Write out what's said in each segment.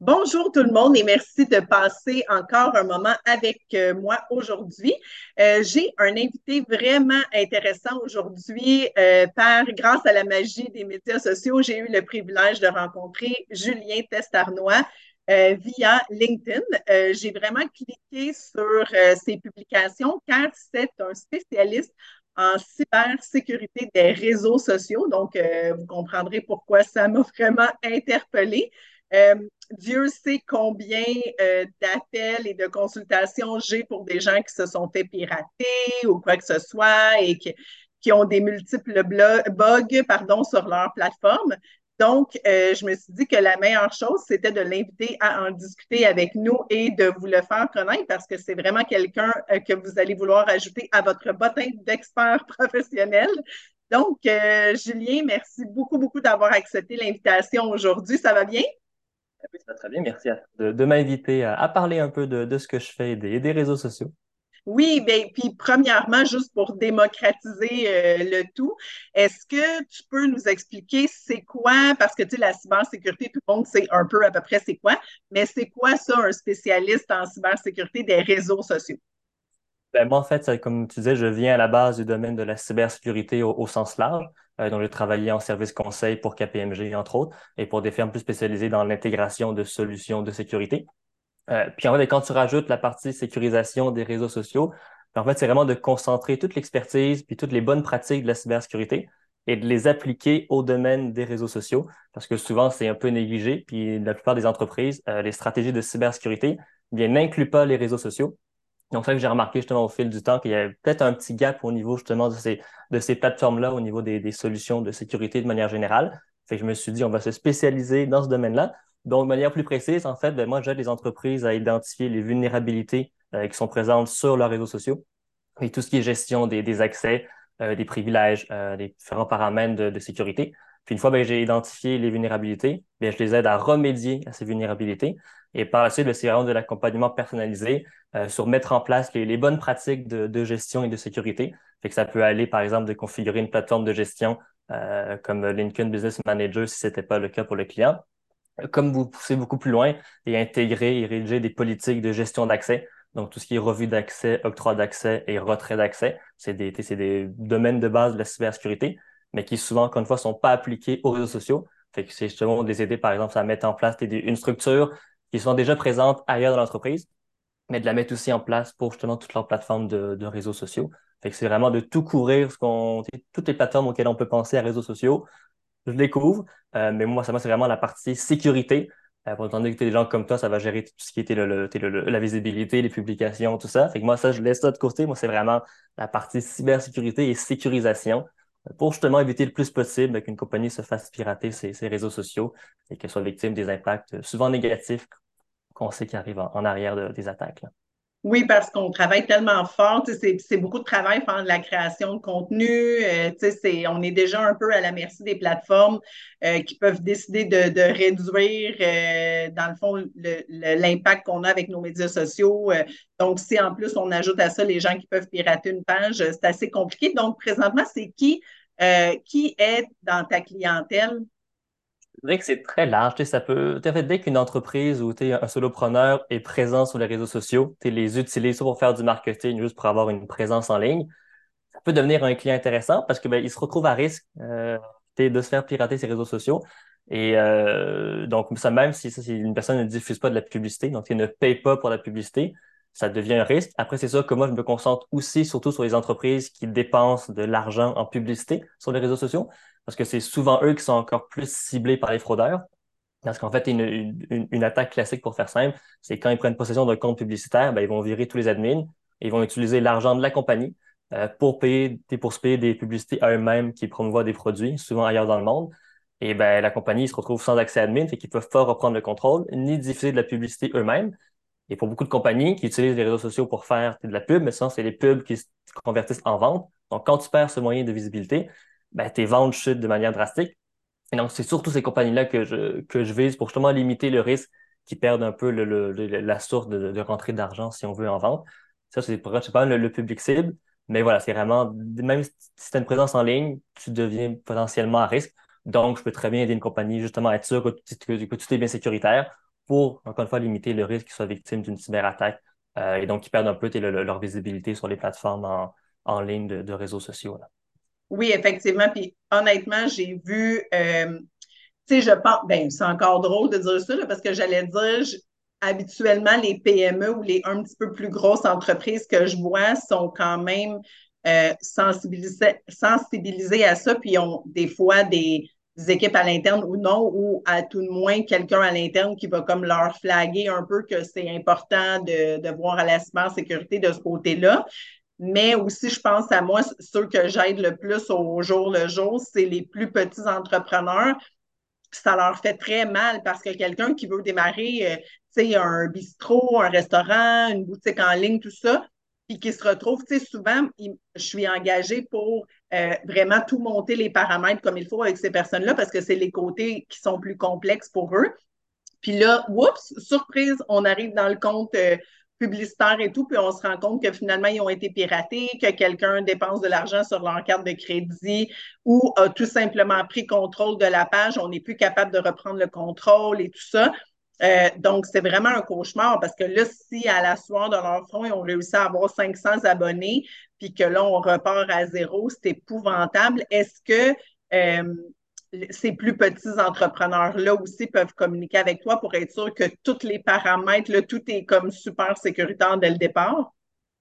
Bonjour tout le monde et merci de passer encore un moment avec euh, moi aujourd'hui. Euh, j'ai un invité vraiment intéressant aujourd'hui. Euh, par grâce à la magie des médias sociaux, j'ai eu le privilège de rencontrer Julien Testarnois via LinkedIn. j'ai vraiment cliqué sur ses publications car c'est un spécialiste en cybersécurité des réseaux sociaux. Donc, vous comprendrez pourquoi ça m'a vraiment interpellée. Dieu sait combien euh, d'appels et de consultations j'ai pour des gens qui se sont fait pirater ou quoi que ce soit et qui, ont des multiples bugs pardon, sur leur plateforme. Donc, euh, je me suis dit que la meilleure chose, c'était de l'inviter à en discuter avec nous et de vous le faire connaître parce que c'est vraiment quelqu'un euh, que vous allez vouloir ajouter à votre bottin d'experts professionnels. Donc, Julien, merci beaucoup, beaucoup d'avoir accepté l'invitation aujourd'hui. Ça va bien? Ça va très bien, merci de, m'inviter à, parler un peu de, ce que je fais et des, réseaux sociaux. Oui, bien, puis premièrement, juste pour démocratiser euh, le tout, est-ce que tu peux nous expliquer c'est quoi, parce que tu sais, la cybersécurité, tout le monde sait un peu à peu près c'est quoi, mais c'est quoi ça, un spécialiste en cybersécurité des réseaux sociaux? Ben, moi, en fait, comme tu disais, je viens à la base du domaine de la cybersécurité au sens large. Euh, dont j'ai travaillé en service conseil pour KPMG, entre autres, et pour des firmes plus spécialisées dans l'intégration de solutions de sécurité. Euh, puis en fait, quand tu rajoutes la partie sécurisation des réseaux sociaux, ben, en fait, c'est vraiment de concentrer toute l'expertise puis toutes les bonnes pratiques de la cybersécurité et de les appliquer au domaine des réseaux sociaux, parce que souvent, c'est un peu négligé, puis la plupart des entreprises, euh, les stratégies de cybersécurité, bien, n'incluent pas les réseaux sociaux. Donc, ça que j'ai remarqué justement au fil du temps qu'il y avait peut-être un petit gap au niveau justement de ces, de ces plateformes-là, au niveau des, des, solutions de sécurité de manière générale. Fait je me suis dit, on va se spécialiser dans ce domaine-là. Donc, de manière plus précise, en fait, ben, moi, j'aide les entreprises à identifier les vulnérabilités euh, qui sont présentes sur leurs réseaux sociaux et tout ce qui est gestion des, des accès, euh, des privilèges, euh, des différents paramètres de sécurité. Puis une fois que ben, j'ai identifié les vulnérabilités, bien, je les aide à remédier à ces vulnérabilités. Et par la suite, ben, c'est vraiment de l'accompagnement personnalisé euh, sur mettre en place les, bonnes pratiques de, gestion et de sécurité. Fait que ça peut aller, par exemple, de configurer une plateforme de gestion euh, comme Lincoln Business Manager si ce n'était pas le cas pour le client. Comme vous poussez beaucoup plus loin et intégrer et rédiger des politiques de gestion d'accès, donc, tout ce qui est revue d'accès, octroi d'accès et retrait d'accès, c'est des, des domaines de base de la cybersécurité mais qui souvent, encore une fois, ne sont pas appliqués aux réseaux sociaux. C'est justement de les aider, par exemple, à mettre en place une structure qui sont déjà présentes ailleurs dans l'entreprise, mais de la mettre aussi en place pour justement toute leur plateforme de, réseaux sociaux. C'est vraiment de tout couvrir toutes les plateformes auxquelles on peut penser à réseaux sociaux. Je les couvre, euh, mais moi, ça, c'est vraiment la partie sécurité. Euh, pour entendre que des gens comme toi, ça va gérer tout ce qui était la visibilité, les publications, tout ça. Moi, ça, je laisse ça de côté. Moi, c'est vraiment la partie cybersécurité et sécurisation pour justement éviter le plus possible qu'une compagnie se fasse pirater ses, réseaux sociaux et qu'elle soit victime des impacts souvent négatifs qu'on sait qui arrivent en, arrière des attaques. Oui, parce qu'on travaille tellement fort, c'est beaucoup de travail faire de la création de contenu. Euh, on est déjà un peu à la merci des plateformes euh, qui peuvent décider de, réduire, euh, dans le fond, l'impact qu'on a avec nos médias sociaux. donc, si en plus on ajoute à ça les gens qui peuvent pirater une page, c'est assez compliqué. Donc, présentement, c'est qui, qui est dans ta clientèle? Je dirais que c'est très large. Ça peut, dès qu'une entreprise ou un solopreneur est présent sur les réseaux sociaux, tu les utilises pour faire du marketing, juste pour avoir une présence en ligne, ça peut devenir un client intéressant parce que ben, se retrouve à risque euh, de se faire pirater ses réseaux sociaux. Et euh, donc, ça même si, si une personne ne diffuse pas de la publicité, donc elle ne paye pas pour la publicité, ça devient un risque. Après, c'est ça que moi, je me concentre aussi surtout sur les entreprises qui dépensent de l'argent en publicité sur les réseaux sociaux parce que c'est souvent eux qui sont encore plus ciblés par les fraudeurs. Parce qu'en fait, une, une, attaque classique, pour faire simple, c'est quand ils prennent possession d'un compte publicitaire, ben, ils vont virer tous les admins et ils vont utiliser l'argent de la compagnie euh, pour payer, pour se payer des publicités à eux-mêmes qui promouvoient des produits, souvent ailleurs dans le monde. Et ben, la compagnie se retrouve sans accès admin, fait qu'ils peuvent pas reprendre le contrôle, ni diffuser de la publicité eux-mêmes. Et pour beaucoup de compagnies qui utilisent les réseaux sociaux pour faire de la pub, mais ça, c'est les pubs qui se convertissent en vente. Donc, quand tu perds ce moyen de visibilité, ben, tes ventes chutent de manière drastique. Et donc, c'est surtout ces compagnies-là que je, que je vise pour justement limiter le risque qu'ils perdent un peu le, la source de, de rentrée d'argent, si on veut, en vente. Ça, c'est pas le, le public cible. Mais voilà, c'est vraiment, même si tu as une présence en ligne, tu deviens potentiellement à risque. Donc, je peux très bien aider une compagnie justement à être sûr que, que, tout est bien sécuritaire pour, encore une fois, limiter le risque qu'ils soient victimes d'une cyberattaque euh, et donc qui perdent un peu leur visibilité sur les plateformes en, ligne de, réseaux sociaux. Oui, effectivement. Puis honnêtement, j'ai vu, euh, tu sais, je pense, ben, c'est encore drôle de dire ça, parce que j'allais dire, habituellement, les PME ou les un petit peu plus grosses entreprises que je vois sont quand même euh, sensibilisées, à ça, puis ont des fois des, équipes à l'interne ou non, ou à tout de moins quelqu'un à l'interne qui va comme leur flaguer un peu que c'est important de, de voir à la cybersécurité de ce côté-là. Mais aussi, je pense à moi, ceux que j'aide le plus au jour le jour, c'est les plus petits entrepreneurs ça leur fait très mal parce que quelqu'un qui veut démarrer, euh, tu sais, un bistrot, un restaurant, une boutique en ligne, tout ça, puis qui se retrouve, tu sais, souvent, je suis engagée pour euh, vraiment tout monter les paramètres comme il faut avec ces personnes-là parce que c'est les côtés qui sont plus complexes pour eux. Puis là, oups, surprise, on arrive dans le compte euh, publicitaire et tout, puis on se rend compte que finalement, ils ont été piratés, que quelqu'un dépense de l'argent sur leur carte de crédit ou a tout simplement pris contrôle de la page. On n'est plus capable de reprendre le contrôle et tout ça. Euh, donc, c'est vraiment un cauchemar parce que là, si à la soirée de leur front, ils ont réussi à avoir 500 abonnés, puis que là, on repart à zéro, c'est épouvantable. Est-ce que euh, ces plus petits entrepreneurs-là aussi peuvent communiquer avec toi pour être sûr que tous les paramètres, tout est comme super sécuritaire dès le départ?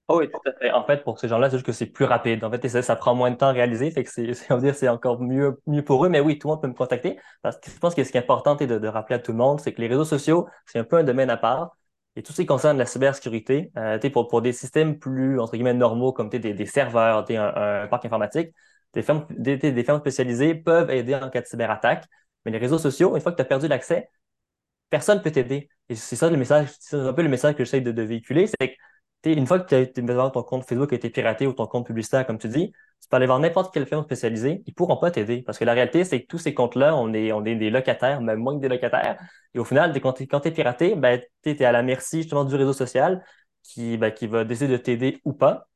Oh oui, tout à fait. En fait, pour ces gens-là, c'est juste que c'est plus rapide. En fait, ça, ça, prend moins de temps à réaliser, fait que c'est, on dire, c'est encore mieux, mieux pour eux. Mais oui, tout le monde peut me contacter. Parce que je pense que ce qui est important de, de rappeler à tout le monde, c'est que les réseaux sociaux, c'est un peu un domaine à part. Et tout ce qui concerne la cybersécurité, euh, pour, pour des systèmes plus, entre guillemets, normaux, comme des, des serveurs, un parc informatique, des firmes, des, firmes spécialisées peuvent aider en cas de cyberattaque, mais les réseaux sociaux, une fois que tu as perdu l'accès, personne ne peut t'aider. Et c'est ça le message, c'est un peu le message que j'essaie de, véhiculer, c'est que une fois que ton compte Facebook a été piraté ou ton compte publicitaire, comme tu dis, tu peux aller voir n'importe quelle firme spécialisée, ils ne pourront pas t'aider. Parce que la réalité, c'est que tous ces comptes-là, on est, on est des locataires, même moins que des locataires. Et au final, quand tu es, piraté, ben, tu es, à la merci justement du réseau social qui, ben, qui va décider de t'aider ou pas.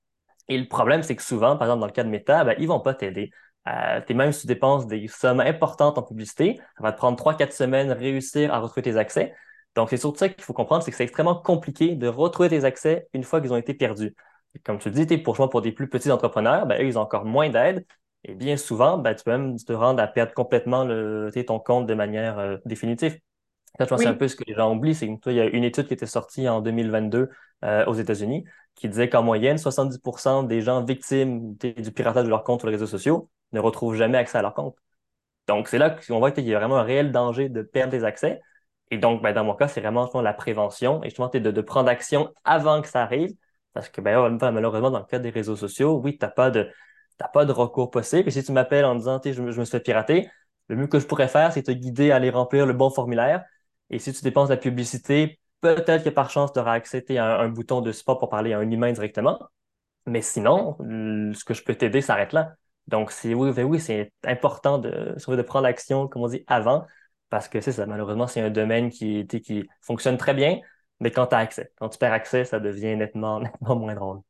Et le problème, c'est que souvent, par exemple, dans le cas de Meta, ben, ils ne vont pas t'aider. Euh, même si tu dépenses des sommes importantes en publicité, ça va te prendre 3-4 semaines réussir à retrouver tes accès. Donc, c'est surtout ça qu'il faut comprendre, c'est que c'est extrêmement compliqué de retrouver tes accès une fois qu'ils ont été perdus. comme tu dis, pour, pour des plus petits entrepreneurs, ben, eux, ils ont encore moins d'aide. Et bien souvent, ben, tu peux même te rendre à perdre complètement le, ton compte de manière euh, définitive. Ça, je pense c'est un peu ce que les gens oublient. C'est qu'il y a une étude qui était sortie en 2022 euh, aux États-Unis qui disait qu'en moyenne, 70% des gens victimes du piratage de leur compte sur les réseaux sociaux ne retrouvent jamais accès à leur compte. Donc, c'est là qu'on voit qu'il y a vraiment un réel danger de perdre des accès. Et donc, ben, dans mon cas, c'est vraiment la prévention et justement de, de prendre action avant que ça arrive. Parce que ben, malheureusement, dans le cas des réseaux sociaux, oui, tu n'as pas, de, pas de recours possible. Et si tu m'appelles en disant je, je me suis fait pirater, le mieux que je pourrais faire, c'est te guider à aller remplir le bon formulaire. Et si tu dépenses la publicité Peut-être que par chance, tu auras accès un, bouton de support pour parler à un humain directement. Mais sinon, ce que je peux t'aider s'arrête là. Donc, oui, ben oui, c'est important de, de prendre l'action, comme on dit, avant, parce que c'est ça, malheureusement, c'est un domaine qui, qui fonctionne très bien, mais quand tu as accès, quand tu perds accès, ça devient nettement, nettement moins drôle.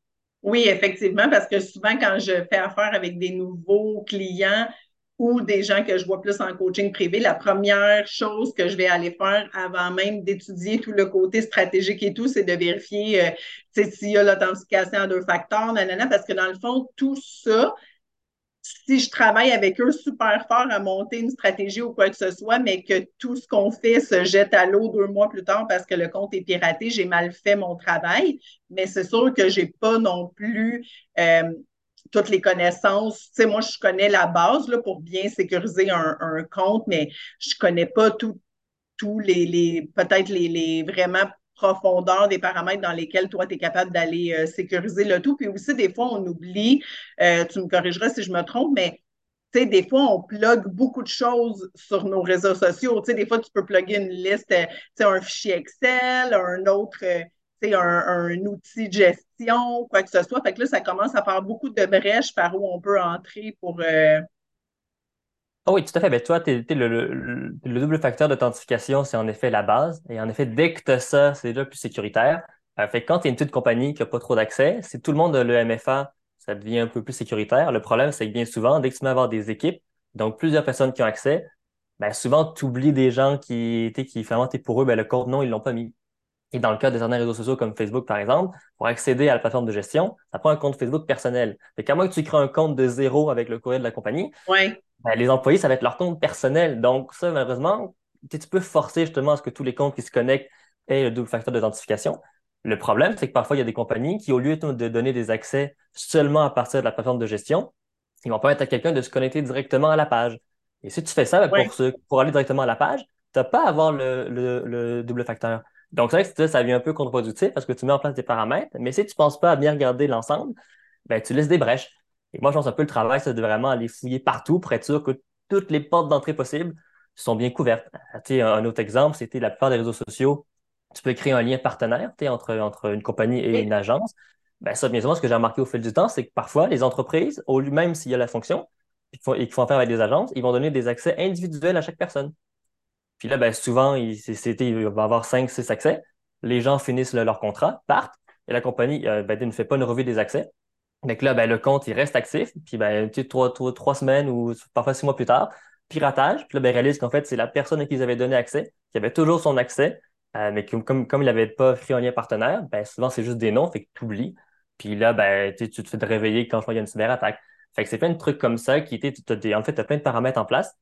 Oui, effectivement, parce que souvent, quand je fais affaire avec des nouveaux clients, ou des gens que je vois plus en coaching privé, la première chose que je vais aller faire avant même d'étudier tout le côté stratégique et tout, c'est de vérifier euh, s'il y a l'authentification à deux facteurs, nanana, parce que dans le fond, tout ça, si je travaille avec eux super fort à monter une stratégie ou quoi que ce soit, mais que tout ce qu'on fait se jette à l'eau deux mois plus tard parce que le compte est piraté, j'ai mal fait mon travail. Mais c'est sûr que j'ai pas non plus euh, toutes les connaissances. Tu sais, moi, je connais la base là, pour bien sécuriser un, compte, mais je connais pas tous les, peut-être les, les, vraiment profondeurs des paramètres dans lesquels toi, tu es capable d'aller euh, sécuriser le tout. Puis aussi, des fois, on oublie, euh, tu me corrigeras si je me trompe, mais tu sais, des fois, on plug beaucoup de choses sur nos réseaux sociaux. Tu sais, des fois, tu peux plugger une liste, euh, tu sais, un fichier Excel, un autre un, un outil de gestion, quoi que ce soit. Fait que là, ça commence à faire beaucoup de brèches par où on peut entrer pour. Ah oui, tout à fait. Ben, toi, le, le, le, double facteur d'authentification, c'est en effet la base. Et en effet, dès que tu as ça, c'est déjà plus sécuritaire. Euh, fait quand tu es une petite compagnie qui n'a pas trop d'accès, si tout le monde a le MFA, ça devient un peu plus sécuritaire. Le problème, c'est que bien souvent, dès que tu mets avoir des équipes, donc plusieurs personnes qui ont accès, ben, souvent, tu oublies des gens qui, qui vraiment, pour eux, ben, le compte non, ils l'ont pas mis. Et dans le cas de certains réseaux sociaux comme Facebook, par exemple, pour accéder à la plateforme de gestion, ça prend un compte Facebook personnel. Fait qu'à moins que tu crées un compte de zéro avec le courriel de la compagnie, ouais. ben, les employés, ça va être leur compte personnel. Donc, ça, malheureusement, tu peux forcer justement à ce que tous les comptes qui se connectent aient le double facteur d'authentification. Le problème, c'est que parfois, il y a des compagnies qui, au lieu de donner des accès seulement à partir de la plateforme de gestion, ils vont permettre à quelqu'un de se connecter directement à la page. Et si tu fais ça, ben, pour, pour aller directement à la page, tu n'as pas à avoir le, le, double facteur. Donc, c'est vrai que ça vient un peu contre-productif parce que tu mets en place des paramètres, mais si tu ne penses pas à bien regarder l'ensemble, ben, tu laisses des brèches. Et moi, je pense un peu le travail, c'est de vraiment aller fouiller partout pour être sûr que toutes les portes d'entrée possibles sont bien couvertes. Tu un autre exemple, c'était la plupart des réseaux sociaux tu peux créer un lien partenaire entre, entre une compagnie et une agence. Ben ça, bien souvent, ce que j'ai remarqué au fil du temps, c'est que parfois, les entreprises, au même s'il y a la fonction, et qu'ils font affaire avec des agences, ils vont donner des accès individuels à chaque personne. Puis là, ben, souvent, il, il va avoir cinq, six accès. Les gens finissent leur contrat, partent, et la compagnie euh, ben, ne fait pas une revue des accès. Donc là, ben, le compte, il reste actif, puis ben, trois, trois, trois semaines ou parfois six mois plus tard, piratage, puis là, ben, ils réalisent qu'en fait, c'est la personne à qui ils avaient donné accès, qui avait toujours son accès, euh, mais comme, comme il n'avait pas pris un lien partenaire, ben, souvent, c'est juste des noms, fait que tu oublies. Puis là, ben, tu te fais te réveiller quand il y a une cyberattaque. Fait que c'est plein de trucs comme ça qui étaient, en fait, tu as plein de paramètres en place,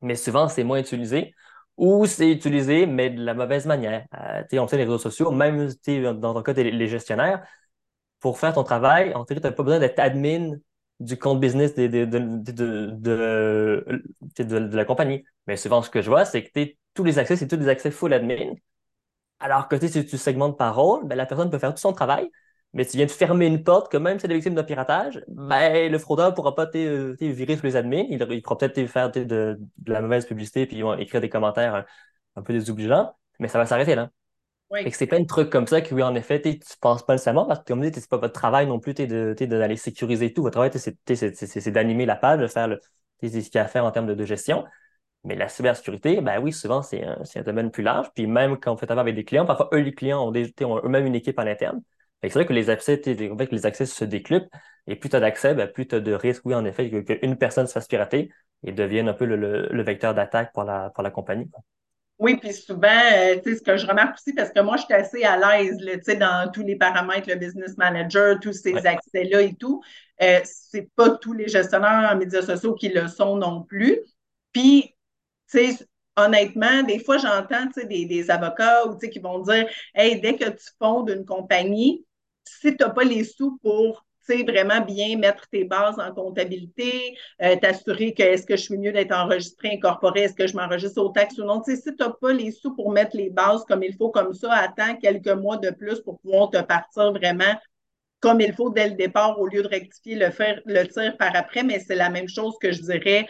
mais souvent, c'est moins utilisé ou c'est utilisé, mais de la mauvaise manière. Euh, on sait, les réseaux sociaux, même dans ton cas, les gestionnaires, pour faire ton travail, en théorie, tu n'as pas besoin d'être admin du compte business de, de, de, la compagnie. Mais souvent, ce que je vois, c'est que tous les accès, c'est tous des accès full admin. Alors que si tu segmentes par rôle, ben, la personne peut faire tout son travail, mais tu viens de fermer une porte que même si elle est victime d'un piratage, ben, le fraudeur ne pourra pas virer tous les admins. Il, il pourra peut-être faire de, la mauvaise publicité puis ils vont écrire des commentaires un, peu désobligeants, mais ça va s'arrêter là. Oui. c'est plein de trucs comme ça que, oui, en effet, tu ne penses pas nécessairement parce que, comme dit, c'est pas votre travail non plus d'aller sécuriser tout. Votre travail, c'est d'animer la page, de faire le, ce qu'il y a à faire en termes de gestion. Mais la cybersécurité, ben oui, souvent, c'est un, un, domaine plus large. Puis même quand on fait affaire avec des clients, parfois, eux, les clients ont, eux-mêmes une équipe à l'interne. C'est vrai que les accès, les accès se déclupent. Et plus tu as d'accès, ben, plus tu as de risques, oui, en effet, qu'une personne se fasse pirater et devienne un peu le, vecteur d'attaque pour la, pour la compagnie. Oui, puis souvent, euh, tu sais, ce que je remarque aussi, parce que moi, je suis assez à l'aise, tu sais, dans tous les paramètres, le business manager, tous ces accès-là et tout. Euh, c'est pas tous les gestionnaires en médias sociaux qui le sont non plus. Puis, sais, honnêtement, des fois, j'entends des, des avocats ou, qui vont dire Hey, dès que tu fondes une compagnie, si tu n'as pas les sous pour vraiment bien mettre tes bases en comptabilité, euh, t'assurer que est-ce que je suis mieux d'être enregistré, incorporé, est-ce que je m'enregistre aux taxes ou non. si tu n'as pas les sous pour mettre les bases comme il faut, comme ça, attends quelques mois de plus pour pouvoir te partir vraiment comme il faut dès le départ au lieu de rectifier le, le tir par après. Mais c'est la même chose que je dirais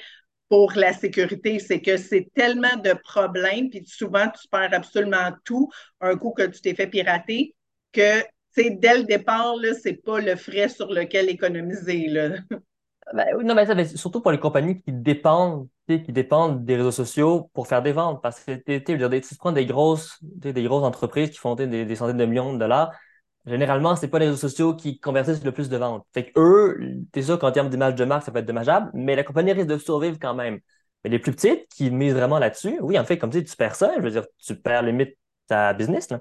pour la sécurité, c'est que c'est tellement de problèmes, puis souvent tu perds absolument tout un coup que tu t'es fait pirater, que dès le départ, ce n'est pas le frais sur lequel économiser. Là. Ben, non, mais ça, surtout pour les compagnies qui dépendent, qui dépendent des réseaux sociaux pour faire des ventes. Parce que tu prends des grosses, des grosses entreprises qui font des centaines de millions de dollars, généralement, c'est pas les réseaux sociaux qui convertissent le plus de ventes. Fait que eux, c'est sûr qu'en termes d'image de marque, ça peut être dommageable, mais la compagnie risque de survivre quand même. Mais les plus petites qui misent vraiment là-dessus, oui, en fait, comme tu dis, tu perds ça, je veux dire, tu perds limite ta business. Là.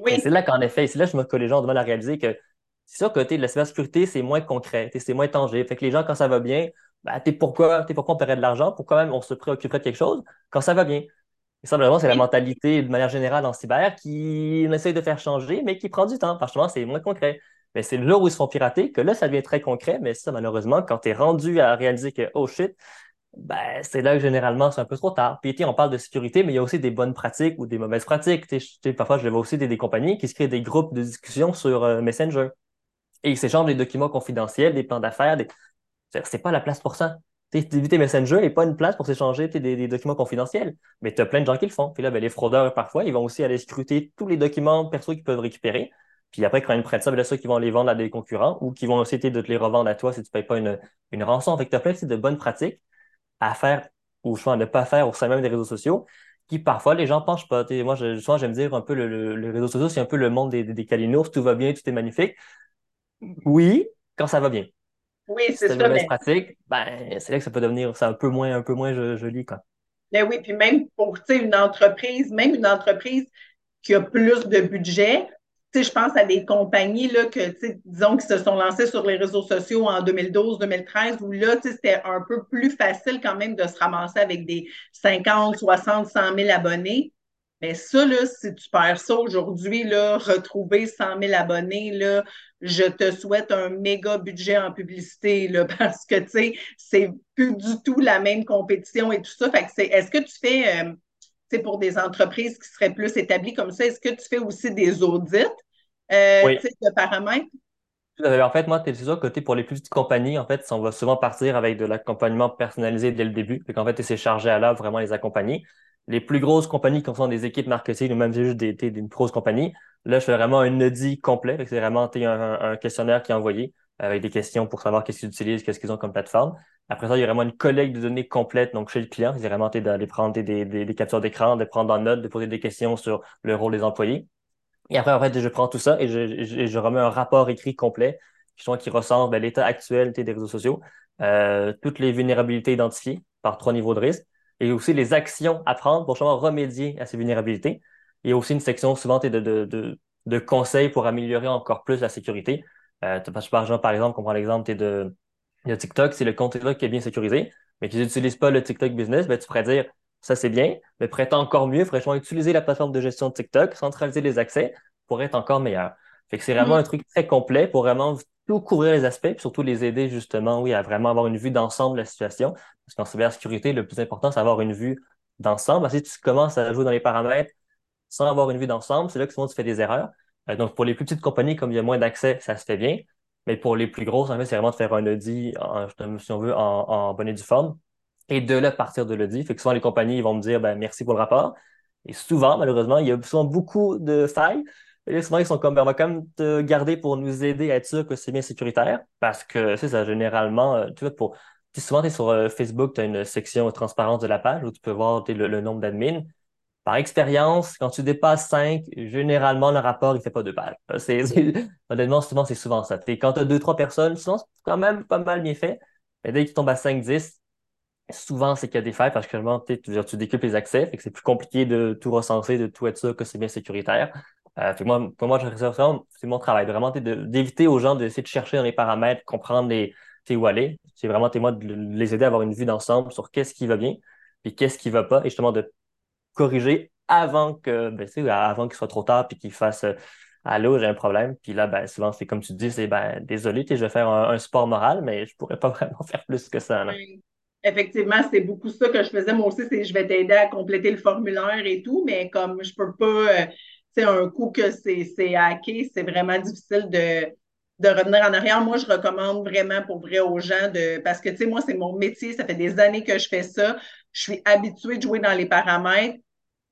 Oui. C'est là qu'en effet, c'est là que je me que les gens ont du mal à réaliser que c'est sûr que la cybersécurité, c'est moins concret, c'est moins tangible. Fait que les gens, quand ça va bien, ben, t'es pourquoi, es pourquoi on paierait de l'argent, pourquoi même on se préoccuperait de quelque chose quand ça va bien? Et ça, vraiment, c'est la mentalité de manière générale en cyber qui essaye de faire changer, mais qui prend du temps. Franchement, c'est moins concret. Mais c'est le jour où ils se font pirater que là, ça devient très concret. Mais ça, malheureusement, quand tu es rendu à réaliser que, oh shit, ben, c'est là que généralement, c'est un peu trop tard. Puis, on parle de sécurité, mais il y a aussi des bonnes pratiques ou des mauvaises pratiques. parfois, je vois aussi des, compagnies qui se créent des groupes de discussion sur euh, Messenger. Et ils s'échangent des documents confidentiels, des plans d'affaires. Des... C'est pas la place pour ça. D'éviter Messenger n'est pas une place pour s'échanger des, documents confidentiels. Mais tu as plein de gens qui le font. Puis là, ben, les fraudeurs, parfois, ils vont aussi aller scruter tous les documents perso qu'ils peuvent récupérer. Puis après, quand ils prennent ça, ben, ceux qui vont les vendre à des concurrents ou qui vont essayer de te les revendre à toi si tu ne payes pas une, une rançon. Fait que tu as plein de bonnes pratiques à faire ou à ne pas faire au sein même des réseaux sociaux qui parfois les gens pensent pas. moi, je, souvent, j'aime dire un peu le, le, réseau social, c'est un peu le monde des, des, des calinours, tout va bien, tout est magnifique. Oui, quand ça va bien. Oui, c'est ça. Mais... pratique, ben, c'est là que ça peut devenir c'est un peu moins, un peu moins joli, quoi. Ben oui, puis même pour une entreprise, même une entreprise qui a plus de budget, je pense à des compagnies là, que, disons, qui se sont lancées sur les réseaux sociaux en 2012-2013, où là, c'était un peu plus facile quand même de se ramasser avec des 50, 60, 100 000 abonnés. Mais ça, là, si tu perds ça aujourd'hui, retrouver 100 000 abonnés, là, je te souhaite un méga budget en publicité, là, parce que, tu sais, c'est plus du tout la même compétition et tout ça. Fait est-ce que tu fais, euh, pour des entreprises qui seraient plus établies comme ça, est-ce que tu fais aussi des audits euh, de paramètres? En fait, moi, c'est sûr côté pour les plus petites compagnies, en fait, on va souvent partir avec de l'accompagnement personnalisé dès le début. En fait, c'est chargé à l'œuvre vraiment les accompagner. Les plus grosses compagnies, comme sont des équipes marketing ou même juste des, d'une grosse compagnie, là, je fais vraiment un audit complet. C'est vraiment un, questionnaire qui est envoyé avec des questions pour savoir qu'est-ce qu'ils utilisent, qu'est-ce qu'ils ont comme plateforme. Après ça, il y a vraiment une collecte de données complète donc chez le client. C'est vraiment d'aller prendre des, des, captures d'écran, de prendre en note, de poser des questions sur le rôle des employés. Et après, en fait, je prends tout ça et je, remets un rapport écrit complet qui ressemble à l'état actuel des réseaux sociaux, euh, toutes les vulnérabilités identifiées par trois niveaux de risque et aussi les actions à prendre pour justement remédier à ces vulnérabilités. Il y a aussi une section souvent de, de, de, conseils pour améliorer encore plus la sécurité. Euh, par exemple, on prend l'exemple de il y a TikTok, c'est le compte TikTok qui est bien sécurisé, mais qu'ils n'utilisent pas le TikTok Business, ben, tu pourrais dire ça c'est bien, mais pour être encore mieux, il faudrait utiliser la plateforme de gestion de TikTok, centraliser les accès pour être encore meilleur. Fait que c'est vraiment mm-hmm. un truc très complet pour vraiment tout couvrir les aspects, puis surtout les aider justement, oui, à vraiment avoir une vue d'ensemble de la situation. Parce qu'en cybersécurité, le plus important, c'est avoir une vue d'ensemble. Si tu commences à jouer dans les paramètres sans avoir une vue d'ensemble, c'est là que souvent tu fais des erreurs. Euh, donc, pour les plus petites compagnies, comme il y a moins d'accès, ça se fait bien. Mais pour les plus grosses, en fait, c'est vraiment de faire un audit, en, si on veut, en, en bonne et due forme. Et de là, partir de l'audit. Fait que souvent, les compagnies ils vont me dire ben, merci pour le rapport. Et souvent, malheureusement, il y a souvent beaucoup de failles. Et souvent, ils sont comme ben, on va quand même te garder pour nous aider à être sûr que c'est bien sécuritaire. Parce que, c'est ça, généralement, euh, tu vois, pour. Souvent, tu es sur euh, Facebook, tu as une section transparence de la page où tu peux voir le, le nombre d'admins par expérience, quand tu dépasses 5, généralement, le rapport, il ne fait pas deux pages. C'est, honnêtement, souvent, c'est souvent ça. quand tu as deux, trois personnes, souvent, c'est quand même pas mal bien fait. Mais dès que tu tombes à 5, 10, souvent, c'est qu'il y a des failles parce que tu, tu décupes les accès, fait que c'est plus compliqué de tout recenser, de tout être sûr que c'est bien sécuritaire. Euh, moi, pour moi, c'est mon travail, vraiment d'éviter aux gens d'essayer de chercher dans les paramètres, comprendre les, où aller. C'est vraiment moi de les aider à avoir une vue d'ensemble sur qu'est-ce qui va bien, et qu'est-ce qui ne va pas, et justement de corriger avant que ben, avant qu'il soit trop tard puis qu'il fasse euh, Allô, j'ai un problème. Puis là, ben, souvent, c'est comme tu dis, c'est ben, désolé, je vais faire un, sport moral, mais je pourrais pas vraiment faire plus que ça. Effectivement, c'est beaucoup ça que je faisais. Moi aussi, c'est je vais t'aider à compléter le formulaire et tout, mais comme je peux pas, c'est euh, un coup que c'est hacké, c'est vraiment difficile de, de revenir en arrière. Moi, je recommande vraiment pour vrai aux gens de. Parce que, tu sais, moi, c'est mon métier, ça fait des années que je fais ça. Je suis habituée de jouer dans les paramètres.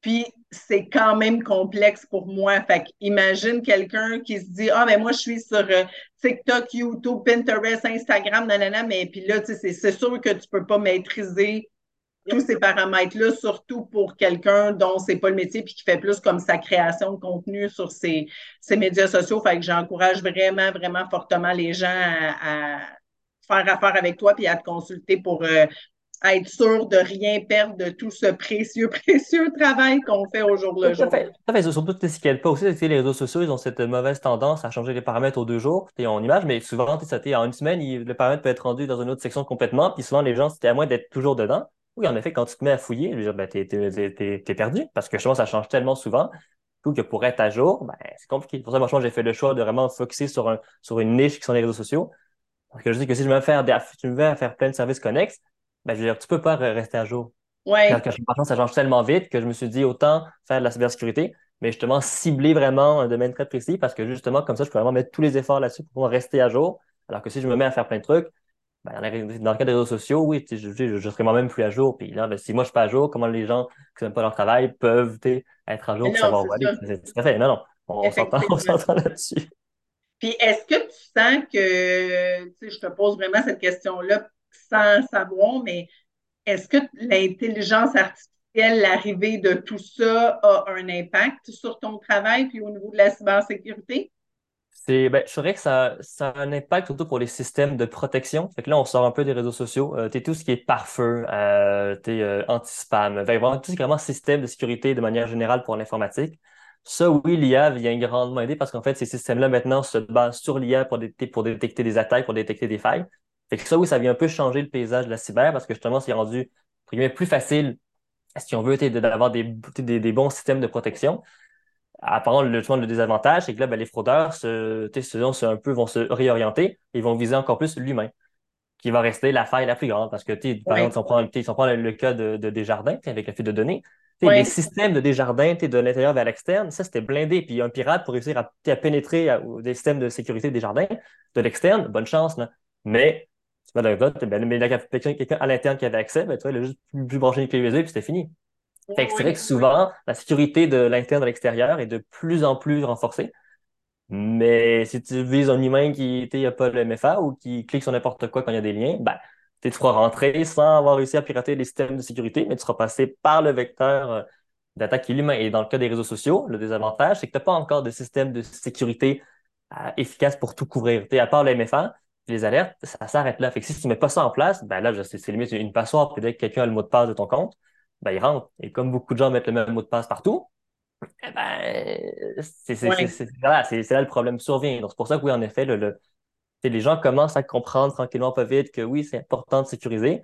Puis c'est quand même complexe pour moi. Fait imagine quelqu'un qui se dit Ah, mais ben, moi, je suis sur euh, TikTok, YouTube, Pinterest, Instagram, nanana, mais puis là, tu sais, c'est sûr que tu peux pas maîtriser tous ces paramètres-là, surtout pour quelqu'un dont c'est pas le métier puis qui fait plus comme sa création de contenu sur ses, médias sociaux. Fait que j'encourage vraiment, vraiment fortement les gens à, faire affaire avec toi puis à te consulter pour euh, être sûr de rien perdre de tout ce précieux, précieux travail qu'on fait au jour le jour. Fait, fait, surtout, ce qu'elle pas aussi, les réseaux sociaux, ils ont cette mauvaise tendance à changer les paramètres aux deux jours, es en image, mais souvent, ça, en une semaine, le paramètre peut être rendu dans une autre section complètement, puis souvent, les gens, c'était à moins d'être toujours dedans. Oui, en effet, quand tu te mets à fouiller, je veux dire, ben, t'es, t'es, perdu, parce que je pense ça change tellement souvent, que pour être à jour, ben, c'est compliqué. Pour ça, moi, j'ai fait le choix de vraiment focuser sur, un, sur une niche qui sont les réseaux sociaux. Parce que je dis que si je me faire, tu me veux faire plein de services connexes, ben, je veux dire, tu peux pas rester à jour. Ouais. Parce que ça change tellement vite que je me suis dit autant faire de la cybersécurité, mais justement cibler vraiment un domaine très précis parce que justement, comme ça, je peux vraiment mettre tous les efforts là-dessus pour pouvoir rester à jour. Alors que si je me mets à faire plein de trucs, ben, dans, le cas des réseaux sociaux, oui, je, je, je serai moi-même plus à jour. Puis là, ben, si moi je suis pas à jour, comment les gens qui n'aiment pas leur travail peuvent être à jour pour savoir où aller? C'est fait. Non, non. On s'entend là-dessus. Puis est-ce que tu sens que, je te pose vraiment cette question-là, sans savoir, mais est-ce que l'intelligence artificielle, l'arrivée de tout ça a un impact sur ton travail puis au niveau de la cybersécurité? C'est, ben, je dirais que ça, ça a un impact surtout pour les systèmes de protection. Fait que là, on sort un peu des réseaux sociaux. Euh, t'es tout ce qui est pare-feu, euh, t'es euh, anti-spam, vraiment tout ce qui est vraiment système de sécurité de manière générale pour l'informatique. Ça, oui, l'IA vient grandement aider parce qu'en fait, ces systèmes-là maintenant se basent sur l'IA pour, pour détecter des attaques, pour détecter des failles. Fait que ça, oui, ça vient un peu changer le paysage de la cyber parce que justement, c'est rendu plus facile, si on veut, d'avoir des, des, des bons systèmes de protection. Apparemment, le, le désavantage, c'est que là, ben, les fraudeurs se, se, un peu, vont se réorienter et vont viser encore plus l'humain, qui va rester la faille la plus grande. Parce que, par exemple, si on prend, si on prend le, cas de, de Desjardins, avec la fuite de données, les systèmes de Desjardins, de l'intérieur vers l'externe, ça, c'était blindé. Puis un pirate, pour réussir à, à pénétrer des systèmes de sécurité des jardins, de l'externe, bonne chance. Là. Mais, c'est pas de ben, mais quelqu'un à l'interne qui avait accès, ben, tu vois, il a juste plus branché une clé USB, puis c'était fini. Fait que c'est vrai que souvent, la sécurité de l'interne à l'extérieur est de plus en plus renforcée. Mais si tu vises un humain qui n'a pas le MFA ou qui clique sur n'importe quoi quand il y a des liens, ben, tu feras rentrer sans avoir réussi à pirater les systèmes de sécurité, mais tu seras passé par le vecteur euh, d'attaque qui est l'humain. Et dans le cas des réseaux sociaux, le désavantage, c'est que tu n'as pas encore de système de sécurité euh, efficace pour tout couvrir. à part le MFA, les alertes, ça s'arrête là. Fait que si tu ne mets pas ça en place, ben là, c'est limite une passoire, peut-être que quelqu'un a le mot de passe de ton compte ben, il rentre. Et comme beaucoup de gens mettent le même mot de passe partout, eh ben, c'est là, le problème survient. Donc, c'est pour ça que oui, en effet, le, les gens commencent à comprendre tranquillement, pas vite, que oui, c'est important de sécuriser,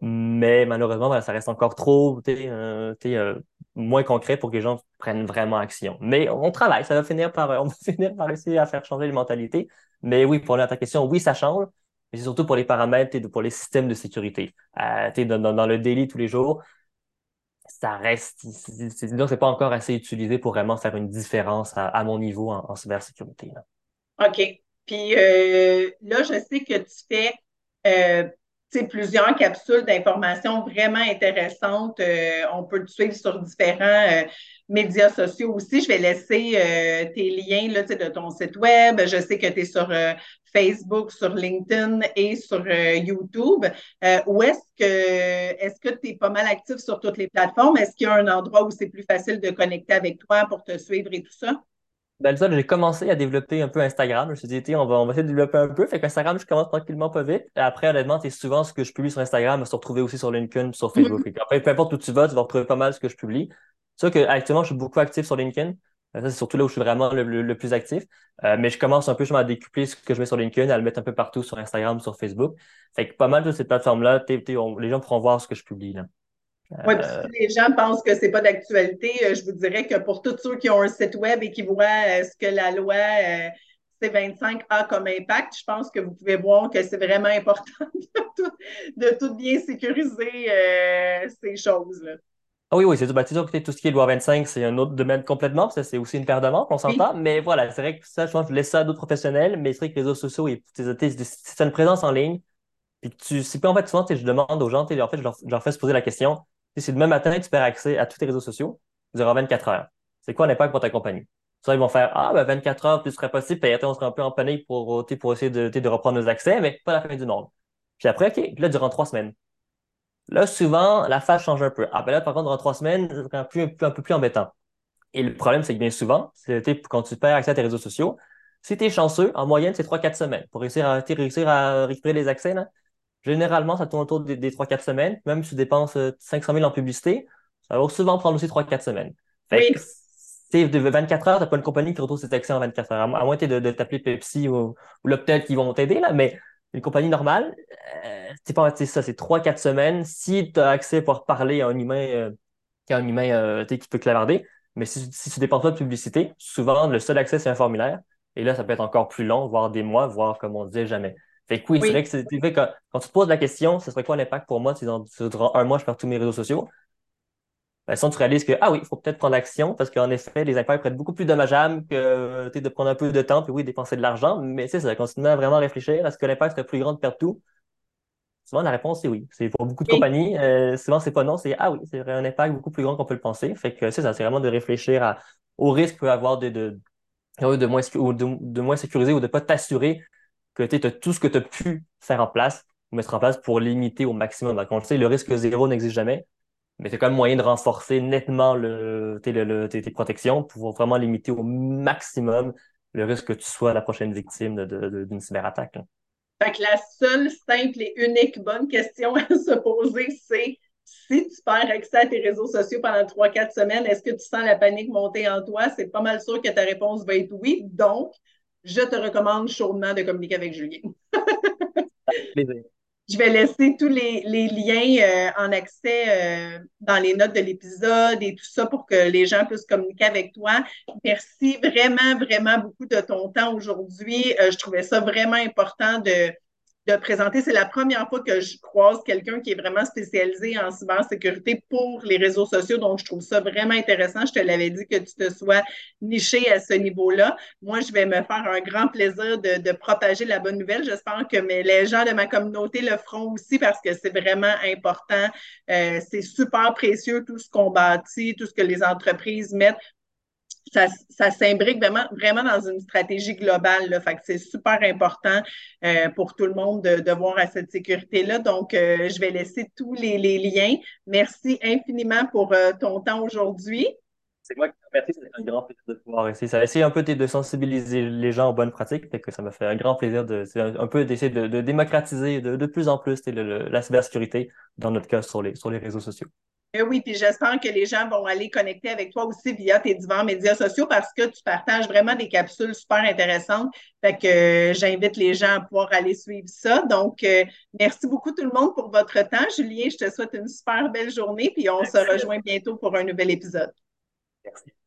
mais malheureusement, ben, ça reste encore trop euh, euh, moins concret pour que les gens prennent vraiment action. Mais on travaille, ça va finir par, on va finir par essayer à faire changer les mentalités. Mais oui, pour ta question, oui, ça change, mais c'est surtout pour les paramètres et pour les systèmes de sécurité. Euh, dans, dans, le daily tous les jours, ça reste, c'est pas encore assez utilisé pour vraiment faire une différence à, mon niveau en, cybersécurité. OK. Puis euh, là, je sais que tu fais euh, plusieurs capsules d'informations vraiment intéressantes. Euh, on peut te suivre sur différents médias sociaux aussi. Je vais laisser tes liens là, de ton site web. Je sais que tu es sur Facebook, sur LinkedIn et sur euh, YouTube. Euh, où est-ce que est-ce que tu es pas mal actif sur toutes les plateformes? Est-ce qu'il y a un endroit où c'est plus facile de connecter avec toi pour te suivre et tout ça? Ben, ça, j'ai commencé à développer un peu Instagram. Je me suis dit, on va, on va essayer de développer un peu. Fait qu'Instagram, je commence tranquillement pas vite. Après, honnêtement, c'est souvent ce que je publie sur Instagram se retrouver aussi sur LinkedIn, sur Facebook. Après, peu importe où tu vas, tu vas retrouver pas mal ce que je publie. C'est sûr que actuellement, je suis beaucoup actif sur LinkedIn. Euh, ça, c'est surtout là où je suis vraiment le, plus actif. Euh, mais je commence un peu à décupler ce que je mets sur LinkedIn, à le mettre un peu partout sur Instagram, sur Facebook. Fait que pas mal de ces plateformes-là, les gens pourront voir ce que je publie. Là. Oui, puis euh, si les gens pensent que ce n'est pas d'actualité, je vous dirais que pour tous ceux qui ont un site web et qui voient ce que la loi C25 a comme impact, je pense que vous pouvez voir que c'est vraiment important de tout, bien sécuriser ces choses-là. Ah oui, oui, c'est bah, sûr que tout ce qui est loi 25, c'est un autre domaine complètement, ça c'est aussi une paire de manches, on s'entend, mais voilà, c'est vrai que ça, je pense que je laisse ça à d'autres professionnels, mais c'est vrai que les réseaux sociaux, et, tu as une présence en ligne, puis tu, c'est en fait souvent, je demande aux gens, en fait, je leur, fais se poser la question, si demain matin, tu perds accès à tous tes réseaux sociaux, aurez 24 heures. C'est quoi l'impact pour ta compagnie? Ça, ils vont faire, ah, ben 24 heures, plus serait possible, puis on serait un peu en panique pour, pour essayer de, de reprendre nos accès, mais pas la fin du monde. Puis après, OK, là, durant trois semaines, Là, souvent, la phase change un peu. Ah, ben là, par contre, dans trois semaines, c'est un, peu, un peu plus embêtant. Et le problème, c'est que bien souvent, c'est quand tu perds accès à tes réseaux sociaux, si tu es chanceux, en moyenne, c'est 3-4 semaines. Pour réussir à, réussir à récupérer les accès, là, généralement, ça tourne autour des, 3-4 semaines. Même si tu dépenses 500 euh, 000 en publicité, ça va souvent prendre aussi 3-4 semaines. Fait oui. de 24 heures, tu n'as pas une compagnie qui retrouve ses accès en 24 heures. À moins de, de t'appeler Pepsi ou, ou là, peut-être qu'ils vont t'aider, là, mais une compagnie normale, euh, c'est pas ça, c'est trois, quatre semaines. Si tu as accès pour parler à un humain, euh, un humain euh, qui peut clavarder, mais si, si tu dépenses pas de publicité, souvent le seul accès, c'est un formulaire. Et là, ça peut être encore plus long, voire des mois, voire comme on disait jamais. Fait que oui, c'est vrai que quand, quand tu te poses la question, ce serait quoi l'impact pour moi si dans, durant un mois, je perds tous mes réseaux sociaux? Ben, tu réalises que, ah oui, il faut peut-être prendre action parce qu'en effet, les impacts peuvent être beaucoup plus dommageables que de prendre un peu de temps, puis oui, dépenser de l'argent. Mais c'est ça, continuer à vraiment réfléchir. Est-ce que l'impact serait plus grand de perdre tout? Souvent, la réponse, c'est oui. C'est pour beaucoup de compagnies. Euh, souvent, c'est pas non, c'est ah oui, c'est un impact beaucoup plus grand qu'on peut le penser. Fait que c'est ça, c'est vraiment de réfléchir à, au risque peut avoir de, de, de, moins, de, moins sécuriser ou de pas t'assurer que tu as tout ce que tu as pu faire en place ou mettre en place pour limiter au maximum. Donc, on le sait, le risque zéro n'existe jamais mais c'est quand même moyen de renforcer nettement le, tes, le, tes, protections pour vraiment limiter au maximum le risque que tu sois la prochaine victime d'une cyberattaque. Fait que la seule simple et unique bonne question à se poser, c'est si tu perds accès à tes réseaux sociaux pendant 3-4 semaines, est-ce que tu sens la panique monter en toi? C'est pas mal sûr que ta réponse va être oui. Donc, je te recommande chaudement de communiquer avec Julien. Je vais laisser tous les, liens euh, en accès euh, dans les notes de l'épisode et tout ça pour que les gens puissent communiquer avec toi. Merci vraiment, vraiment beaucoup de ton temps aujourd'hui. Euh, je trouvais ça vraiment important de, de présenter. C'est la première fois que je croise quelqu'un qui est vraiment spécialisé en cybersécurité pour les réseaux sociaux. Donc, je trouve ça vraiment intéressant. Je te l'avais dit que tu te sois niché à ce niveau-là. Moi, je vais me faire un grand plaisir de, propager la bonne nouvelle. J'espère que les gens de ma communauté le feront aussi parce que c'est vraiment important. Euh, c'est super précieux tout ce qu'on bâtit, tout ce que les entreprises mettent ça, ça s'imbrique vraiment, vraiment dans une stratégie globale. Là. Fait que c'est super important euh, pour tout le monde de, voir à cette sécurité-là. Donc, euh, je vais laisser tous les, liens. Merci infiniment pour euh, ton temps aujourd'hui. C'est moi qui te remercie. C'est un grand plaisir de pouvoir essayer. Ça essayer un peu de sensibiliser les gens aux bonnes pratiques. Fait que ça m'a fait un grand plaisir de, un peu d'essayer de, démocratiser de, plus en plus la cybersécurité, dans notre cas, sur les, sur les réseaux sociaux. Eh oui, puis j'espère que les gens vont aller connecter avec toi aussi via tes divers médias sociaux parce que tu partages vraiment des capsules super intéressantes. Fait que euh, j'invite les gens à pouvoir aller suivre ça. Donc, euh, merci beaucoup tout le monde pour votre temps. Julien, je te souhaite une super belle journée, puis on se rejoint bientôt pour un nouvel épisode. Merci.